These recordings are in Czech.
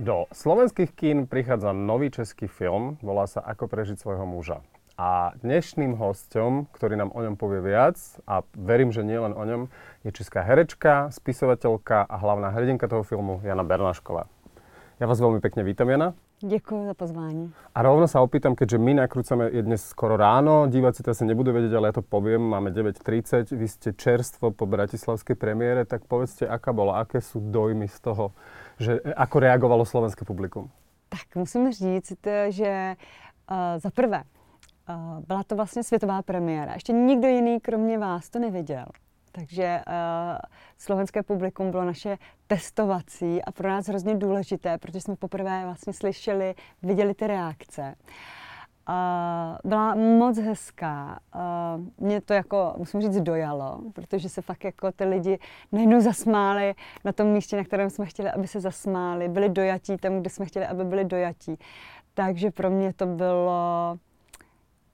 Do slovenských kín prichádza nový český film, volá sa Ako prežiť svojho muža. A dnešným hostom, ktorý nám o ňom povie viac, a verím, že nie len o ňom, je česká herečka, spisovateľka a hlavná hrdinka toho filmu Jana Bernášková. Ja vás veľmi pekne vítam, Jana. Děkuji za pozvání. A rovno sa opýtam, keďže my nakrúcame, je dnes skoro ráno, diváci to asi nebudú vedieť, ale ja to poviem, máme 9.30, vy ste čerstvo po bratislavskej premiére, tak povedzte, aká bola, aké sú dojmy z toho, že ako reagovalo slovenské publikum? Tak musím říct, že uh, za prvé, uh, byla to vlastně světová premiéra. Ještě nikdo jiný, kromě vás, to neviděl. Takže uh, slovenské publikum bylo naše testovací a pro nás hrozně důležité, protože jsme poprvé vlastně slyšeli, viděli ty reakce. Uh, byla moc hezká. Uh, mě to jako, musím říct, dojalo, protože se fakt jako ty lidi najednou zasmáli na tom místě, na kterém jsme chtěli, aby se zasmáli. Byli dojatí tam, kde jsme chtěli, aby byli dojatí. Takže pro mě to bylo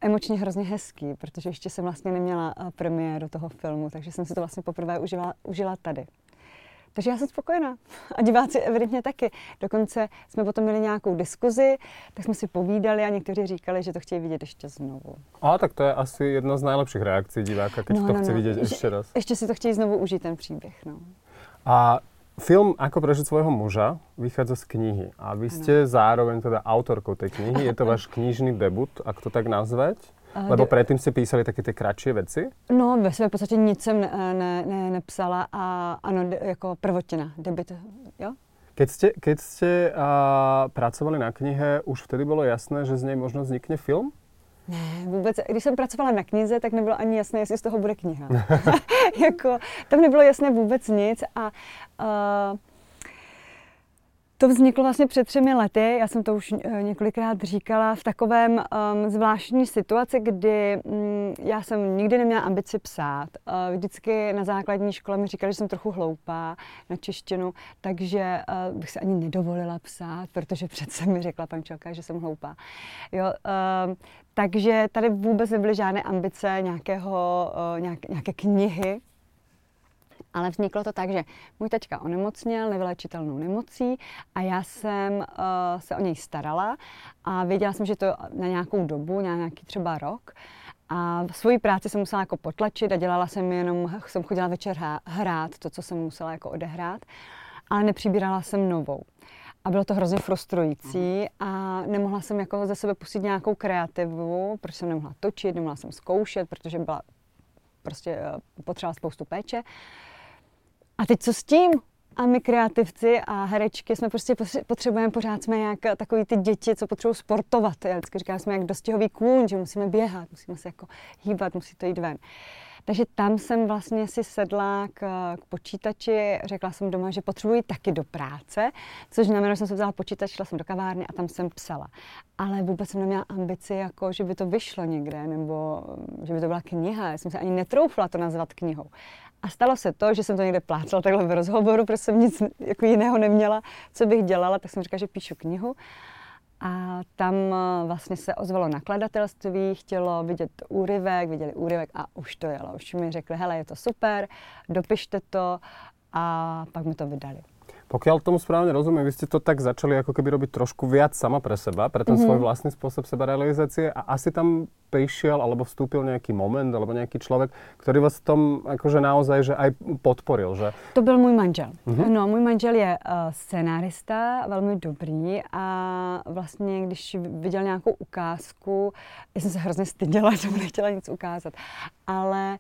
emočně hrozně hezký, protože ještě jsem vlastně neměla eh, premiéru toho filmu, takže jsem si to vlastně poprvé užila, užila tady. Takže já jsem spokojená. A diváci evidentně taky. Dokonce jsme potom měli nějakou diskuzi, tak jsme si povídali a někteří říkali, že to chtějí vidět ještě znovu. A tak to je asi jedna z nejlepších reakcí diváka, když no, to no, chce no. vidět ještě raz. Ještě si to chtějí znovu užít, ten příběh. No. A Film Ako prežiť svojho muža vychádza z knihy a vy ste ano. zároveň teda autorkou tej knihy. Je to váš knižný debut, ak to tak nazvať? Lebo predtým ste písali také ty kratší věci? No, ve své podstatě nic jsem ne, ne, ne, nepsala a ano, de, jako prvotina, debut, jo? Keď ste, keď ste uh, pracovali na knihe, už vtedy bylo jasné, že z něj možno vznikne film? Ne, vůbec. Když jsem pracovala na knize, tak nebylo ani jasné, jestli z toho bude kniha. jako, tam nebylo jasné vůbec nic a uh, to vzniklo vlastně před třemi lety, já jsem to už eh, několikrát říkala, v takovém um, zvláštní situaci, kdy um, já jsem nikdy neměla ambici psát. Uh, vždycky na základní škole mi říkali, že jsem trochu hloupá na češtinu, takže uh, bych se ani nedovolila psát, protože přece mi řekla pančelka, že jsem hloupá. Jo, uh, takže tady vůbec nebyly žádné ambice nějakého, uh, nějak, nějaké knihy, ale vzniklo to tak, že můj tačka onemocněl nevylečitelnou nemocí a já jsem uh, se o něj starala a věděla jsem, že to na nějakou dobu, na nějaký třeba rok. A svoji práci jsem musela jako potlačit a dělala jsem jenom, jsem chodila večer hrát to, co jsem musela jako odehrát, ale nepřibírala jsem novou. A bylo to hrozně frustrující a nemohla jsem jako ze sebe pustit nějakou kreativu, protože jsem nemohla točit, nemohla jsem zkoušet, protože byla prostě eh, potřeba spoustu péče. A teď co s tím? A my kreativci a herečky jsme prostě potřebujeme pořád jsme jak takový ty děti, co potřebují sportovat. Já vždycky říkám, jsme jak dostihový kůň, že musíme běhat, musíme se jako hýbat, musí to jít ven. Takže tam jsem vlastně si sedla k, k počítači, řekla jsem doma, že potřebuji taky do práce, což znamená, že jsem se vzala počítač, šla jsem do kavárny a tam jsem psala. Ale vůbec jsem neměla ambici, jako, že by to vyšlo někde, nebo že by to byla kniha. Já jsem se ani netroufla to nazvat knihou. A stalo se to, že jsem to někde plácala takhle v rozhovoru, protože jsem nic jako jiného neměla, co bych dělala, tak jsem říkala, že píšu knihu. A tam eh, vlastně se ozvalo nakladatelství, chtělo vidět úryvek, viděli úryvek a už to jelo. Už mi řekli, hele, je to super, dopište to a pak mi to vydali. Pokiaľ tomu správne rozumiem, vy ste to tak začali ako keby robiť trošku viac sama pre seba, pre ten mm-hmm. svoj vlastný spôsob sebarealizácie a asi tam prišiel alebo vstúpil nejaký moment alebo nejaký človek, ktorý vás v tom akože naozaj že aj podporil, že? To byl můj manžel. Mm-hmm. No, můj manžel je uh, scenárista, velmi dobrý a vlastně, když viděl nějakou ukázku, já jsem se hrozně styděla, že mu nechtěla nic ukázat, ale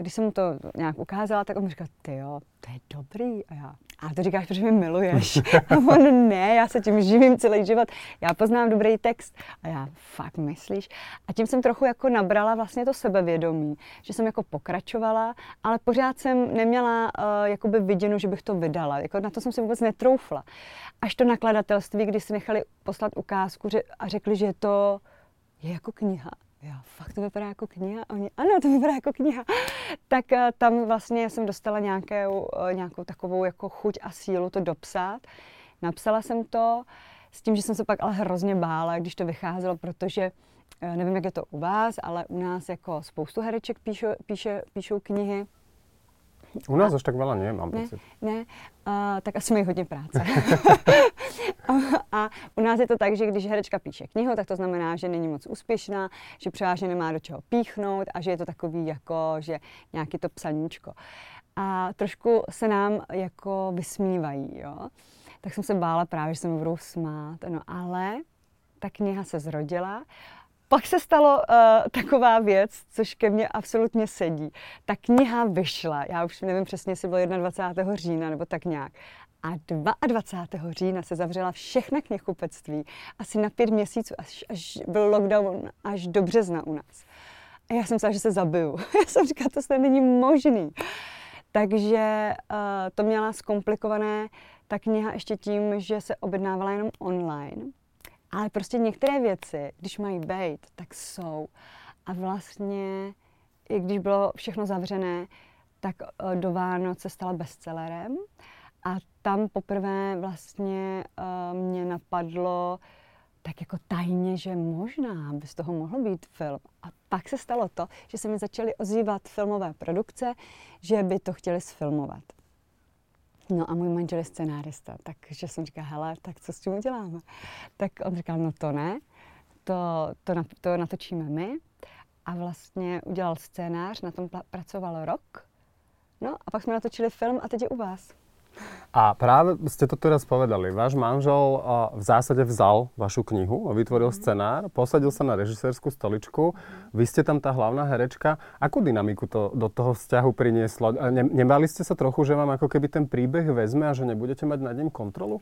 když jsem to nějak ukázala, tak on mi říkal, ty jo, to je dobrý. A já, a to říkáš, protože mi miluješ. a on, ne, já se tím živím celý život. Já poznám dobrý text. A já, fakt myslíš? A tím jsem trochu jako nabrala vlastně to sebevědomí, že jsem jako pokračovala, ale pořád jsem neměla uh, jakoby viděno, že bych to vydala. Jako na to jsem si vůbec netroufla. Až to nakladatelství, kdy si nechali poslat ukázku a řekli, že to je jako kniha já, fakt to vypadá jako kniha? Oni, ano, to vypadá jako kniha. tak uh, tam vlastně jsem dostala nějakou, uh, nějakou takovou jako chuť a sílu to dopsat. Napsala jsem to, s tím, že jsem se pak ale hrozně bála, když to vycházelo, protože eh, nevím, jak je to u vás, ale u nás jako spoustu hereček píšou, píše, píšou knihy. U nás až tak veľa nie, mám ne, pocit. Ne, uh, tak asi mají hodně práce. a, a u nás je to tak, že když herečka píše knihu, tak to znamená, že není moc úspěšná, že převážně nemá do čeho píchnout a že je to takový jako, že nějaký to psaníčko. A trošku se nám jako vysmívají, jo. Tak jsem se bála právě, že se mi budou smát, no ale ta kniha se zrodila pak se stalo uh, taková věc, což ke mně absolutně sedí. Ta kniha vyšla, já už nevím přesně, jestli bylo 21. října nebo tak nějak. A 22. října se zavřela všechna knihkupectví, asi na pět měsíců, až, až byl lockdown až do března u nás. A já jsem myslela, že se zabiju. já jsem říkala, to se není možný. Takže uh, to měla zkomplikované ta kniha ještě tím, že se objednávala jenom online ale prostě některé věci, když mají být, tak jsou. A vlastně, i když bylo všechno zavřené, tak eh, do Vánoc se stala bestsellerem. A tam poprvé vlastně uh, mě napadlo tak jako tajně, že možná by z toho mohl být film. A pak se stalo to, že se mi začaly ozývat filmové produkce, že by to chtěli sfilmovat. No a můj manžel je scenárista, takže jsem říkala, hele, tak co s tím uděláme? Tak on říkal, no to ne, to, to, to natočíme my. A vlastně udělal scénář, na tom pracoval rok. No a pak jsme natočili film a teď je u vás. A práve ste to teraz povedali. Váš manžel v zásade vzal vašu knihu, vytvoril mhm. scenár, posadil sa na režisérskú stoličku. Vy ste tam tá hlavná herečka. Akú dynamiku to do toho vzťahu prinieslo? Ne, nebali ste sa trochu, že vám ako keby ten príbeh vezme a že nebudete mať nad ním kontrolu?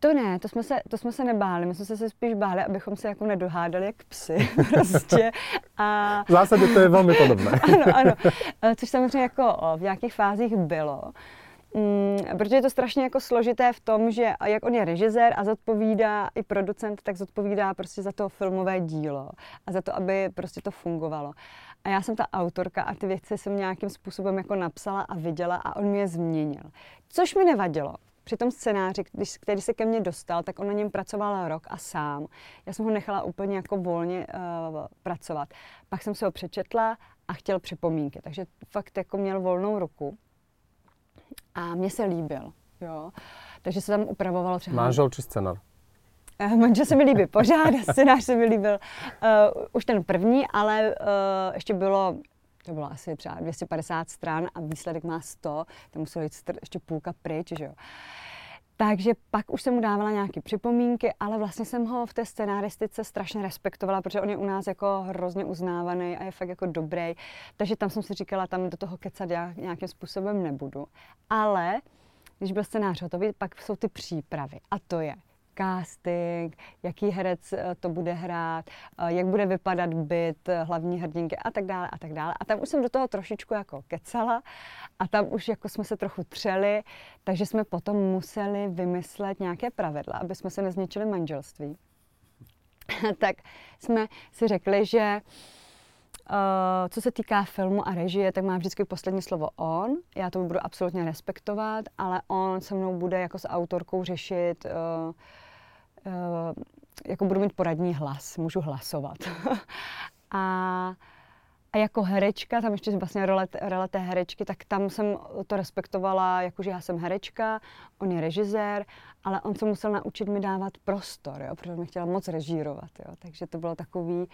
To ne, to jsme, se, to jsme se nebáli. My jsme se spíš báli, abychom se jako nedohádali jak psy prostě. A... V zásadě to je velmi podobné. ano, ano. Což samozřejmě jako v nějakých fázích bylo. Mm, protože je to strašně jako složité v tom, že jak on je režisér a zodpovídá i producent, tak zodpovídá prostě za to filmové dílo a za to, aby prostě to fungovalo. A já jsem ta autorka a ty věci jsem nějakým způsobem jako napsala a viděla a on mi je změnil. Což mi nevadilo. Při tom scénáři, když, který se ke mně dostal, tak on na něm pracoval rok a sám. Já jsem ho nechala úplně jako volně uh, pracovat. Pak jsem se ho přečetla a chtěl připomínky, takže fakt jako měl volnou ruku a mně se líbil. Jo. Takže se tam upravovalo třeba... Manžel či scénar? Eh, manžel se mi líbí pořád, scénář se mi líbil uh, už ten první, ale uh, ještě bylo to bylo asi třeba 250 stran a výsledek má 100, to muselo jít ještě půlka pryč, že jo. Takže pak už jsem mu dávala nějaké připomínky, ale vlastně jsem ho v té scenáristice strašně respektovala, protože on je u nás jako hrozně uznávaný a je fakt jako dobrý. Takže tam jsem si říkala, tam do toho kecat já nějakým způsobem nebudu. Ale když byl scénář hotový, pak jsou ty přípravy. A to je casting, jaký herec eh, to bude hrát, eh, jak bude vypadat byt eh, hlavní hrdinky a tak dále a tak dále. A tam už jsem do toho trošičku jako kecala a tam už jako jsme se trochu třeli, takže jsme potom museli vymyslet nějaké pravidla, aby jsme se nezničili manželství. tak jsme si řekli, že Uh, co se týká filmu a režie, tak má vždycky poslední slovo on. Já to budu absolutně respektovat, ale on se mnou bude jako s autorkou řešit uh, Eh, jako budu mít poradní hlas, můžu hlasovat. a, a jako herečka, tam ještě vlastně role, role té herečky, tak tam jsem to respektovala, jakože já jsem herečka, on je režisér, ale on se musel naučit mi dávat prostor, jo, protože mi chtěla moc režírovat, jo, takže to bylo takový,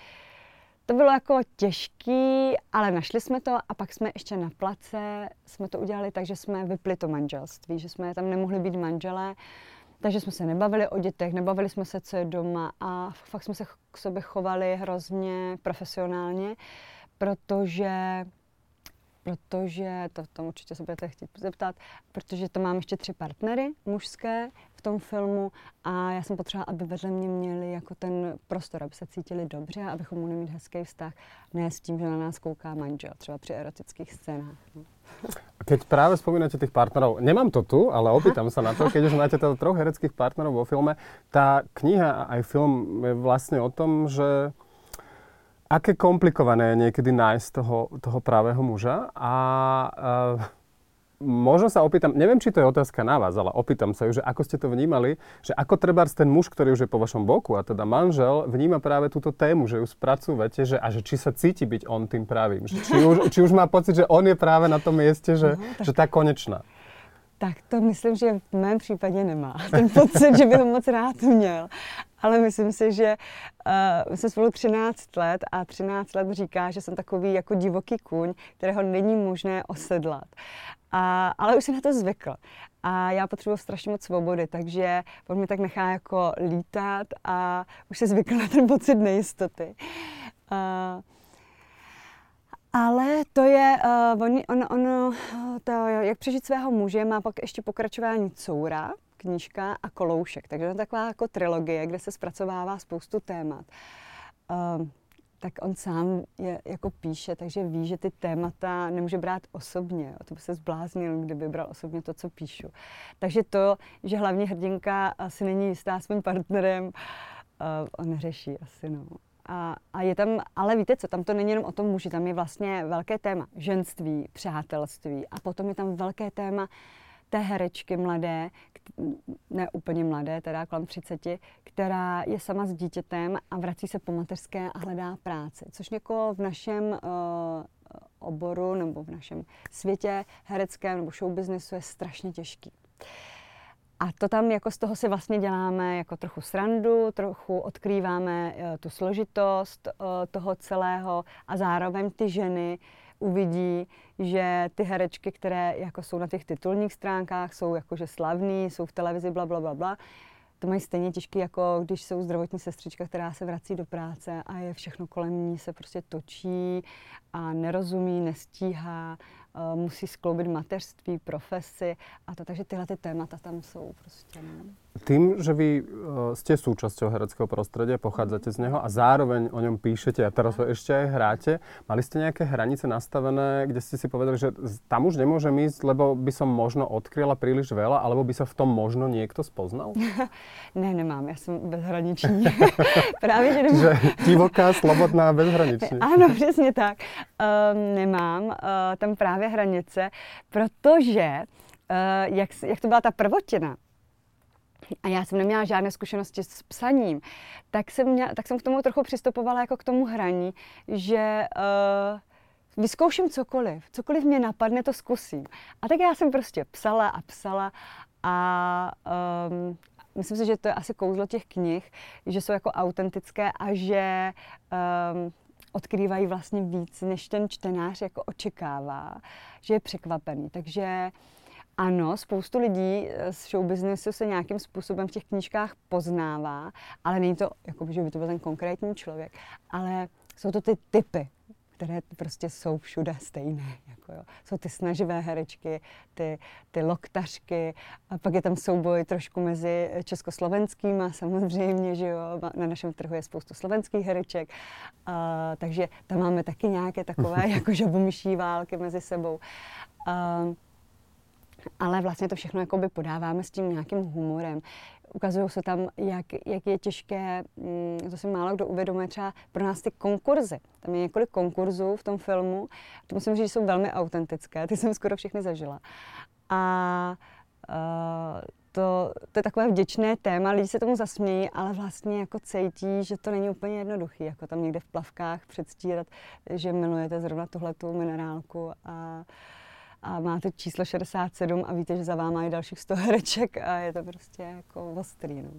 to bylo jako těžký, ale našli jsme to a pak jsme ještě na place, jsme to udělali tak, že jsme vypli to manželství, že jsme tam nemohli být manželé, takže jsme se nebavili o dětech, nebavili jsme se, co je doma a fakt jsme se k sobě chovali hrozně profesionálně, protože protože, to, to určitě se budete chtít zeptat, protože to mám ještě tři partnery mužské v tom filmu a já jsem potřeba, aby vedle mě měli jako ten prostor, aby se cítili dobře a abychom mohli mít hezký vztah, ne s tím, že na nás kouká manžel, třeba při erotických scénách. No. Keď práve spomínate tých partnerov, nemám to tu, ale opýtam sa na to, keď už máte teda troch hereckých partnerov vo filme, tá kniha a aj film je vlastne o tom, že aké komplikované je niekedy nájsť toho, toho pravého muža a uh, možno sa opýtam, neviem, či to je otázka na vás, ale opýtam sa ju, že ako ste to vnímali, že ako treba ten muž, ktorý už je po vašom boku, a teda manžel, vníma práve túto tému, že ju spracúvate, že, a že či sa cíti byť on tým pravým, že či už, či už má pocit, že on je práve na tom mieste, že, uh-huh, tak... že tá konečná. Tak to myslím, že v mém případě nemá. Ten pocit, že by ho moc rád měl. Ale myslím si, že uh, my jsme spolu 13 let a 13 let říká, že jsem takový jako divoký kůň, kterého není možné osedlat. A, ale už jsem na to zvykl. A já potřebuji strašně moc svobody, takže on mě tak nechá jako lítat a už se zvykl na ten pocit nejistoty. Uh, ale to je, uh, on, on, on, to, jak přežít svého muže, má pak ještě pokračování Coura, knížka a Koloušek. Takže to je taková jako trilogie, kde se zpracovává spoustu témat. Uh, tak on sám je, jako píše, takže ví, že ty témata nemůže brát osobně. To by se zbláznil, kdyby bral osobně to, co píšu. Takže to, že hlavně hrdinka asi není jistá svým partnerem, uh, on neřeší asi, no. A, a je tam, ale víte co, tam to není jenom o tom muži, tam je vlastně velké téma ženství, přátelství a potom je tam velké téma té herečky mladé, ne úplně mladé, teda kolem 30, která je sama s dítětem a vrací se po mateřské a hledá práci. Což jako v našem uh, oboru nebo v našem světě hereckém nebo showbiznesu je strašně těžký. A to tam jako z toho si vlastně děláme jako trochu srandu, trochu odkrýváme uh, tu složitost uh, toho celého a zároveň ty ženy uvidí, že ty herečky, které jako jsou na těch titulních stránkách, jsou jakože slavný, jsou v televizi, bla, bla, bla, bla, to mají stejně těžké, jako když jsou zdravotní sestřička, která se vrací do práce a je všechno kolem ní se prostě točí a nerozumí, nestíhá, uh, musí skloubit mateřství, profesi a to, takže tyhle ty témata tam jsou prostě. Ne? Tým, že vy uh, ste súčasťou hereckého prostredia, pochádzate z neho a zároveň o ňom píšete a teraz ho ešte aj hráte, mali ste nejaké hranice nastavené, kde ste si povedali, že tam už nemôžem ísť, lebo by som možno odkryla príliš veľa, alebo by sa v tom možno niekto spoznal? ne, nemám, já jsem bezhraniční. Právě, že nemám. Že divoká, slobodná, bezhraniční. ano, přesně tak. Um, nemám uh, tam právě hranice, protože uh, jak, jak to byla ta prvotina, a já jsem neměla žádné zkušenosti s psaním, tak jsem, měla, tak jsem k tomu trochu přistupovala jako k tomu hraní, že uh, vyzkouším cokoliv, cokoliv mě napadne, to zkusím. A tak já jsem prostě psala a psala a um, myslím si, že to je asi kouzlo těch knih, že jsou jako autentické a že um, odkrývají vlastně víc, než ten čtenář jako očekává, že je překvapený. Takže ano, spoustu lidí eh, z showbiznesu se nějakým způsobem v těch knížkách poznává, ale není to, jako, že by to byl ten konkrétní člověk, ale jsou to ty typy, které prostě jsou všude stejné. Jako jo. Jsou ty snaživé herečky, ty, ty loktařky, a pak je tam souboj trošku mezi československýma, samozřejmě, že jo, na našem trhu je spoustu slovenských hereček, a, takže tam máme taky nějaké takové jako žabomyší války mezi sebou. A, ale vlastně to všechno jakoby podáváme s tím nějakým humorem. Ukazují se tam, jak, jak je těžké, mm, to si málo kdo uvědomuje, třeba pro nás ty konkurzy. Tam je několik konkurzů v tom filmu, to musím říct, že jsou velmi autentické, ty jsem skoro všechny zažila. A uh, to, to je takové vděčné téma, lidi se tomu zasmějí, ale vlastně jako cítí, že to není úplně jednoduché, jako tam někde v plavkách předstírat, že milujete zrovna tuhletu minerálku a uh, a máte číslo 67 a víte, že za váma je dalších 100 hereček a je to prostě jako ostrý. No.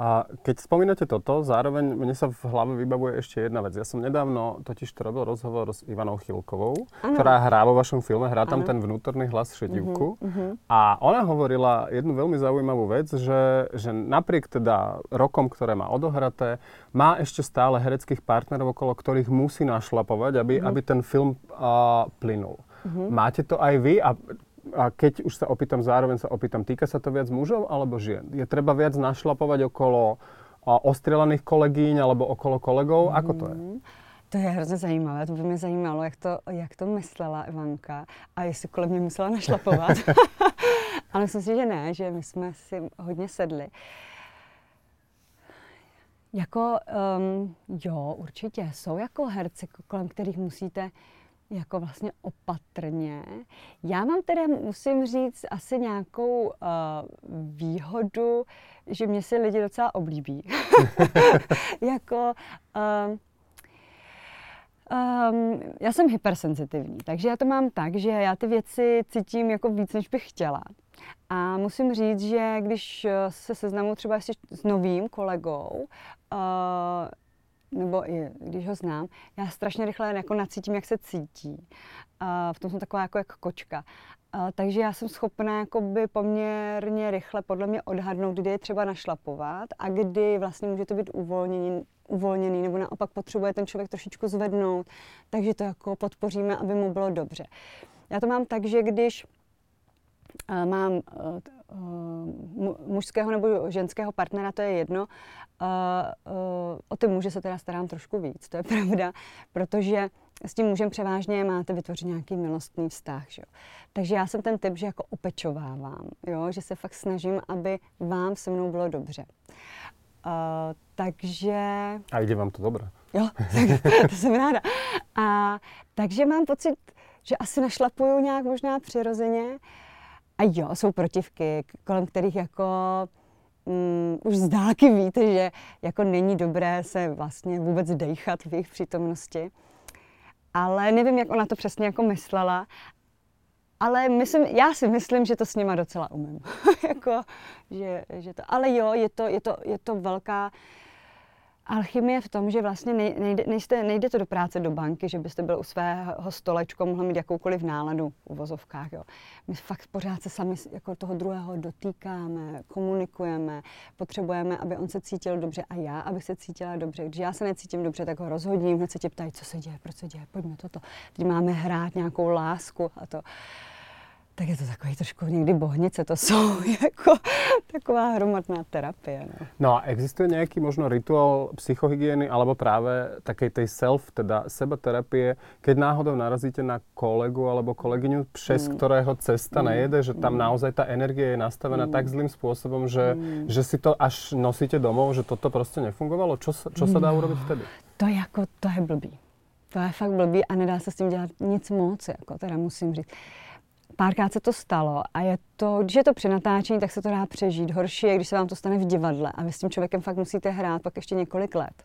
A keď spomínate toto, zároveň mne sa v hlave vybavuje ešte jedna vec. Ja som nedávno totiž to robil rozhovor s Ivanou Chilkovou, ano. ktorá hrá vo vašom filme, hrá tam ano. ten vnútorný hlas šedivku. Uh-huh, uh-huh. A ona hovorila jednu veľmi zaujímavú vec, že, že napriek teda rokom, ktoré má odohraté, má ešte stále hereckých partnerov, okolo ktorých musí našlapovať, aby, uh-huh. aby ten film uh, plynul. Uh-huh. Máte to aj vy a, a keď už sa opýtam, zároveň sa opýtam, týka sa to viac mužov alebo žien? Je treba viac našlapovať okolo a, ostrelaných kolegyň alebo okolo kolegov? Uh-huh. Ako to je? To je hrozně zajímavé, to by mě zajímalo, jak to, jak to myslela Ivanka a jestli kolem mě musela našlapovat. Ale myslím si, že ne, že my jsme si hodně sedli. Jako, um, jo, určitě, jsou jako herci, kolem kterých musíte jako vlastně opatrně. Já mám teda, musím říct, asi nějakou uh, výhodu, že mě si lidi docela oblíbí. jako, uh, Um, já jsem hypersenzitivní, takže já to mám tak, že já ty věci cítím jako víc, než bych chtěla. A musím říct, že když se seznamu třeba s novým kolegou, uh, nebo i když ho znám, já strašně rychle jako nacítím, jak se cítí. A v tom jsem taková jako jak kočka. A, takže já jsem schopná jakoby poměrně rychle podle mě odhadnout, kdy je třeba našlapovat a kdy vlastně může to být uvolnění, uvolněný, nebo naopak potřebuje ten člověk trošičku zvednout, takže to jako podpoříme, aby mu bylo dobře. Já to mám tak, že když mám uh, uh, mužského nebo ženského partnera, to je jedno. Uh, o ty muže se teda starám trošku víc, to je pravda, protože s tím mužem převážně máte vytvořit nějaký milostný vztah. Že? Takže já jsem ten typ, že jako opečovávám, jo? že se fakt snažím, aby vám se mnou bylo dobře. Uh, takže... A jde vám to dobře. Jo, to jsem ráda. A, takže mám pocit, že asi našlapuju nějak možná přirozeně. A jo, jsou protivky, kolem kterých jako um, už z dálky víte, že jako není dobré se vlastně vůbec dejchat v jejich přítomnosti. Ale nevím, jak ona to přesně jako myslela. Ale myslím, já si myslím, že to s nima docela umím. jako, že, že to, ale jo, je to, je to, je to velká Alchymie v tom, že vlastně nejde, nejste, nejde to do práce do banky, že byste byl u svého stolečku mohl mít jakoukoliv náladu v uvozovkách. Jo. My fakt pořád se sami jako toho druhého dotýkáme, komunikujeme, potřebujeme, aby on se cítil dobře a já, abych se cítila dobře. Když já se necítím dobře, tak ho rozhodním, hned se tě ptají, co se děje, proč se děje, pojďme toto. Teď máme hrát nějakou lásku a to tak je to takový trošku někdy bohnice, to jsou jako taková hromadná terapie. No. no a existuje nějaký možno rituál psychohygieny alebo právě také tej self, teda sebaterapie, keď náhodou narazíte na kolegu alebo kolegyňu, přes mm. kterého cesta mm. nejede, že tam mm. naozaj ta energie je nastavená mm. tak zlým způsobem, že, mm. že si to až nosíte domov, že toto prostě nefungovalo. Čo, čo se dá urobiť vtedy? To je jako, to je blbý. To je fakt blbý a nedá se s tím dělat nic moc, jako teda musím říct párkrát se to stalo a je to, když je to při natáčení, tak se to dá přežít. Horší je, když se vám to stane v divadle a vy s tím člověkem fakt musíte hrát pak ještě několik let.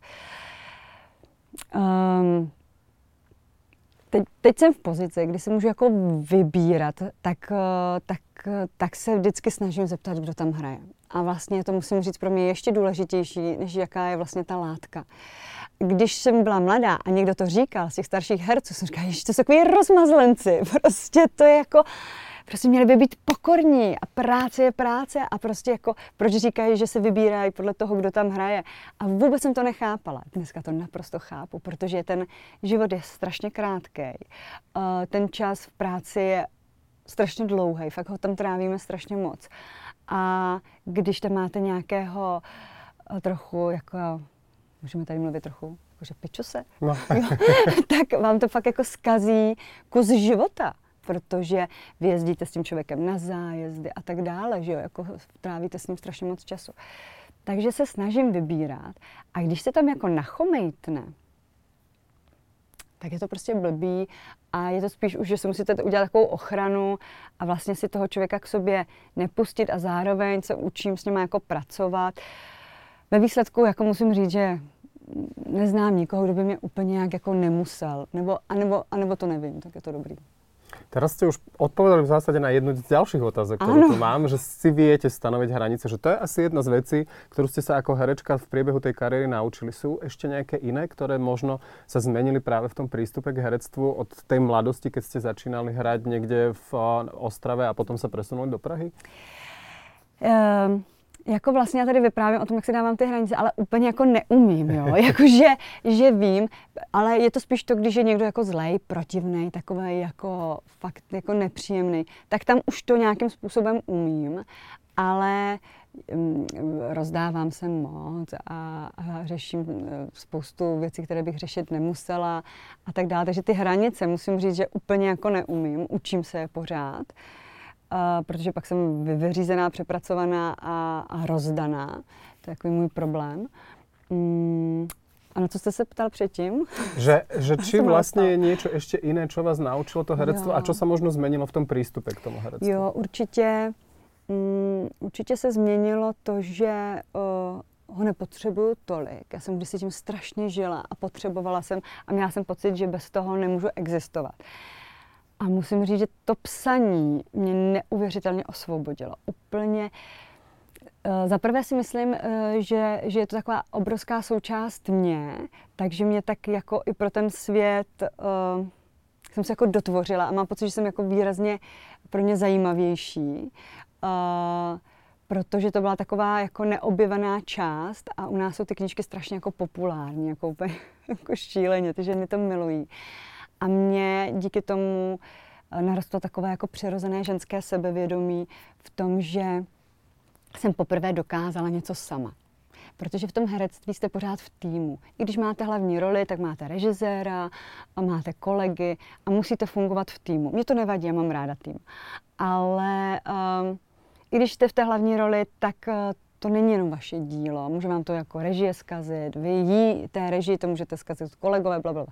Um, teď, teď jsem v pozici, kdy se můžu jako vybírat, tak, eh, tak, tak se vždycky snažím zeptat, kdo tam hraje. A vlastně to musím říct pro mě ještě důležitější, než jaká je vlastně ta látka. Když jsem byla mladá a někdo to říkal z těch starších herců, jsem říkala, že to jsou takový rozmazlenci, prostě to je jako, prostě měli by být pokorní a práce je práce a prostě jako, proč říkají, že se vybírají podle toho, kdo tam hraje. A vůbec jsem to nechápala. Dneska to naprosto chápu, protože ten život je strašně krátký. Ten čas v práci je strašně dlouhý, fakt ho tam trávíme strašně moc. A když tam máte nějakého trochu jako můžeme tady mluvit trochu, jakože piču se, no. tak vám to fakt jako skazí kus života protože vy jezdíte s tím člověkem na zájezdy a tak dále, že jo, jako trávíte s ním strašně moc času. Takže se snažím vybírat a když se tam jako nachomejtne, tak je to prostě blbý a je to spíš už, že si musíte udělat takovou ochranu a vlastně si toho člověka k sobě nepustit a zároveň se učím s ním jako pracovat. Ve výsledku jako musím říct, že neznám nikoho, kdo by mě úplně nějak jako nemusel. Nebo, anebo, anebo to nevím, tak je to dobrý. Teraz ste už odpovedali v zásade na jednu z ďalších otázok, ktorú tu mám, že si viete stanoviť hranice, že to je asi jedna z vecí, ktorú ste sa ako herečka v priebehu tej kariéry naučili. Sú ešte nejaké iné, ktoré možno sa zmenili práve v tom prístupe k herectvu od tej mladosti, keď ste začínali hrať niekde v Ostrave a potom sa presunuli do Prahy? Um jako vlastně já tady vyprávím o tom, jak si dávám ty hranice, ale úplně jako neumím, jo. Jakože, že vím, ale je to spíš to, když je někdo jako zlej, protivný, takový jako fakt jako nepříjemný, tak tam už to nějakým způsobem umím, ale um, rozdávám se moc a, řeším eh, spoustu věcí, které bych řešit nemusela a tak dále. Takže ty hranice musím říct, že úplně jako neumím, učím se je pořád. Uh, protože pak jsem vyřízená, přepracovaná a, a rozdaná. To je takový můj problém. Mm, A na co jste se ptal předtím? Že, že či vlastně je něco ještě jiné, co vás naučilo to herectvo jo. a co se možno změnilo v tom přístupe k tomu herectvu? Jo, určitě, um, určitě se změnilo to, že uh, ho nepotřebuju tolik. Já jsem kdysi tím strašně žila a potřebovala jsem a měla jsem pocit, že bez toho nemůžu existovat. A musím říct, že to psaní mě neuvěřitelně osvobodilo. Úplně Eh, za prvé si myslím, eh, že, že je to taková obrovská součást mě, takže mě tak jako i pro ten svět uh, jsem se jako dotvořila a mám pocit, že jsem jako výrazně pro ně zajímavější. Uh, protože to byla taková jako neobjevená část a u nás jsou ty knížky strašně jako populární, jako úplně jako šíleně, ty ženy to milují. A mě díky tomu narostlo takové jako přirozené ženské sebevědomí v tom, že jsem poprvé dokázala něco sama. Protože v tom herectví jste pořád v týmu. I když máte hlavní roli, tak máte režiséra, máte kolegy a musíte fungovat v týmu. Mně to nevadí, já mám ráda tým. Ale um, i když jste v té hlavní roli, tak uh, to není jenom vaše dílo. Může vám to jako režie zkazit, vy jí té režii to můžete zkazit kolegové, bla, bla.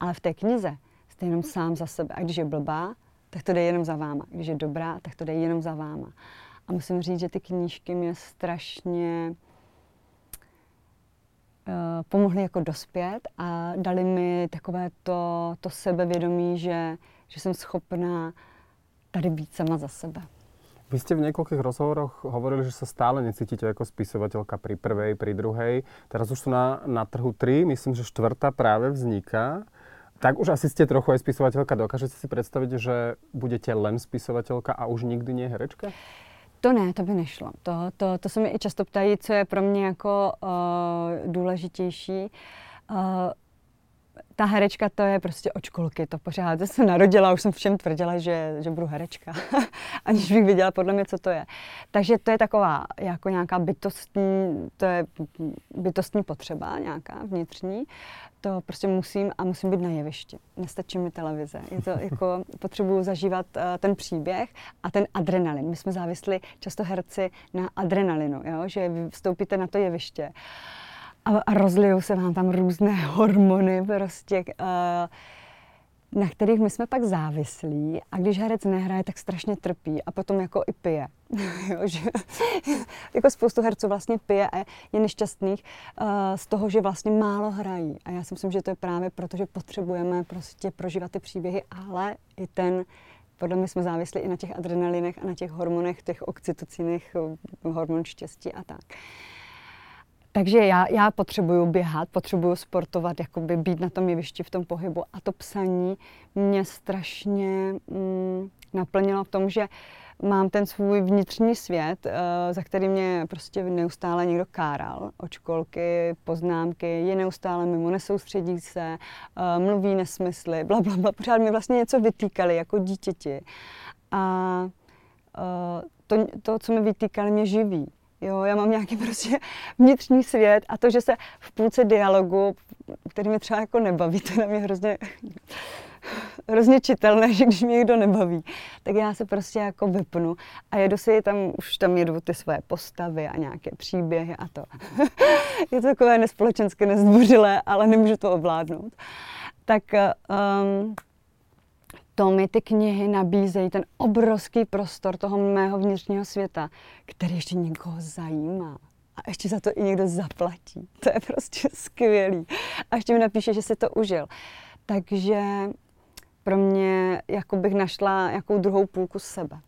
Ale v té knize jste jenom sám za sebe. A když je blbá, tak to jde jenom za váma. Když je dobrá, tak to jde jenom za váma. A musím říct, že ty knížky mě strašně uh, pomohly jako dospět a dali mi takové to, to sebevědomí, že, že jsem schopná tady být sama za sebe. Vy ste v niekoľkých rozhovoroch hovorili, že sa stále necítite ako spisovateľka pri prvej, pri druhej. Teraz už sú na, na trhu tri, myslím, že štvrtá práve vzniká. Tak už asi ste trochu aj spisovateľka. Dokážete si predstaviť, že budete len spisovateľka a už nikdy nie herečka? To ne, to by nešlo. To, to, to se mi i často ptají, co je pro mě jako uh, důležitější. Uh, ta herečka to je prostě od školky, to pořád. Já jsem narodila, už jsem všem tvrdila, že, že budu herečka, aniž bych viděla podle mě, co to je. Takže to je taková jako nějaká bytostní, to je bytostní potřeba nějaká vnitřní. To prostě musím a musím být na jevišti. Nestačí mi televize. Je to jako, potřebuju zažívat uh, ten příběh a ten adrenalin. My jsme závislí často herci na adrenalinu, jo? že vstoupíte na to jeviště. Uh, a, rozlijou se vám tam různé hormony prostě, uh, na kterých my jsme pak závislí a když herec nehraje, tak strašně trpí a potom jako i pije. jo, že, jako spoustu herců vlastně pije a je nešťastných uh, z toho, že vlastně málo hrají. A já si myslím, že to je právě proto, že potřebujeme prostě prožívat ty příběhy, ale i ten podle mě jsme závislí i na těch adrenalinech a na těch hormonech, těch oxytocinech, hormon štěstí a tak. Uh, takže já, já potřebuju běhat, potřebuju sportovat, jakoby být na tom jevišti v tom pohybu. A to psaní mě strašně mm, naplnilo v tom, že mám ten svůj vnitřní svět, uh, za který mě prostě neustále někdo káral. Od školky, poznámky, je neustále mimo, nesoustředí se, uh, mluví nesmysly, bla, bla, bla. Pořád mi vlastně něco vytýkali jako dítěti. A uh, to, to, co mi vytýkali, mě živí. Jo, já mám nějaký prostě vnitřní svět a to, že se v půlce dialogu, který mě třeba jako nebaví, to je na mě hrozně, hrozně čitelné, že když mě někdo nebaví, tak já se prostě jako vypnu a jedu si tam, už tam jedu ty své postavy a nějaké příběhy a to. je to takové nespolečensky nezdvořilé, ale nemůžu to ovládnout. Tak um, to mi ty knihy nabízejí ten obrovský prostor toho mého vnitřního světa, který ještě někoho zajímá. A ještě za to i někdo zaplatí. To je prostě skvělý. A ještě mi napíše, že si to užil. Takže pro mě jako bych našla jakou druhou půlku sebe.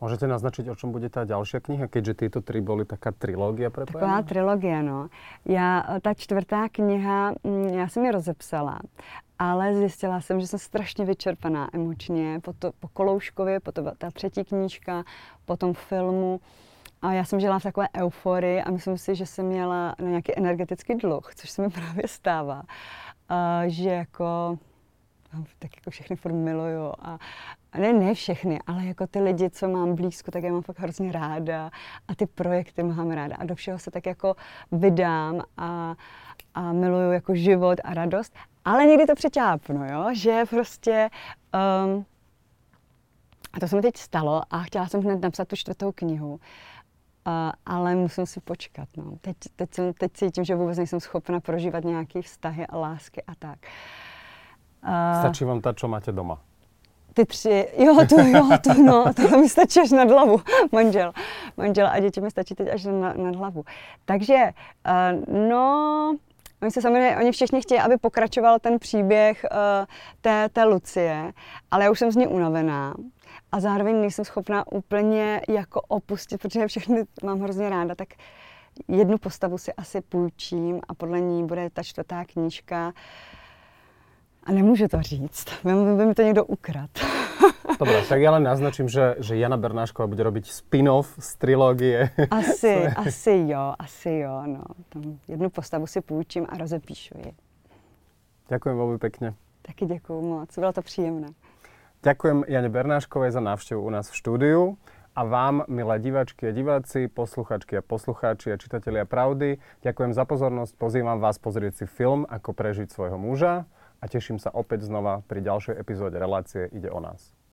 Můžete naznačit, o čem bude ta další kniha, keďže tyto tři byly taká trilogie prepojená? Taková trilogie, no. Já, ta čtvrtá kniha, já jsem ji rozepsala ale zjistila jsem, že jsem strašně vyčerpaná emočně po, to, po Kolouškově, po to, ta třetí knížka, po tom filmu. A já jsem žila v takové euforii a myslím si, že jsem měla na nějaký energetický dluh, což se mi právě stává. A, že jako no, tak jako všechny furt miluju a ne, ne všechny, ale jako ty lidi, co mám blízko, tak já mám fakt hrozně ráda a ty projekty mám ráda a do všeho se tak jako vydám a, a miluju jako život a radost ale někdy to přeťápnu, jo? že prostě... Um, a to se mi teď stalo a chtěla jsem hned napsat tu čtvrtou knihu. ale musím si počkat. No. Teď, teď, jsem, teď cítím, že vůbec nejsem schopna prožívat nějaké vztahy a lásky a tak. Uh, Stačí vám ta, co máte doma? Ty tři, jo, to jo, to no, to mi stačí až nad hlavu, manžel. Manžel a děti mi stačí teď až na, nad hlavu. Takže, uh, no, Oni se samozřejmě, oni všichni chtějí, aby pokračoval ten příběh uh, té, té Lucie, ale já už jsem z ní unavená a zároveň nejsem schopná úplně jako opustit, protože všechny mám hrozně ráda, tak jednu postavu si asi půjčím a podle ní bude ta čtvrtá knížka. A nemůžu to říct, by mi to někdo ukrad. Dobre, tak ja len naznačím, že, že Jana Bernášková bude robiť spin-off z trilógie. Asi, asi jo, asi jo, no. Tam jednu postavu si půjčím a rozepíšu ji. Ďakujem veľmi pekne. Taky děkuji moc, bylo to příjemné. Ďakujem Jane Bernáškovej za návštevu u nás v štúdiu a vám, milé diváčky a diváci, posluchačky a poslucháči a čitatelia Pravdy, ďakujem za pozornosť, pozývam vás pozrieť si film Ako prežiť svojho muža a teším sa opäť znova pri ďalšej epizóde relácie Ide o nás.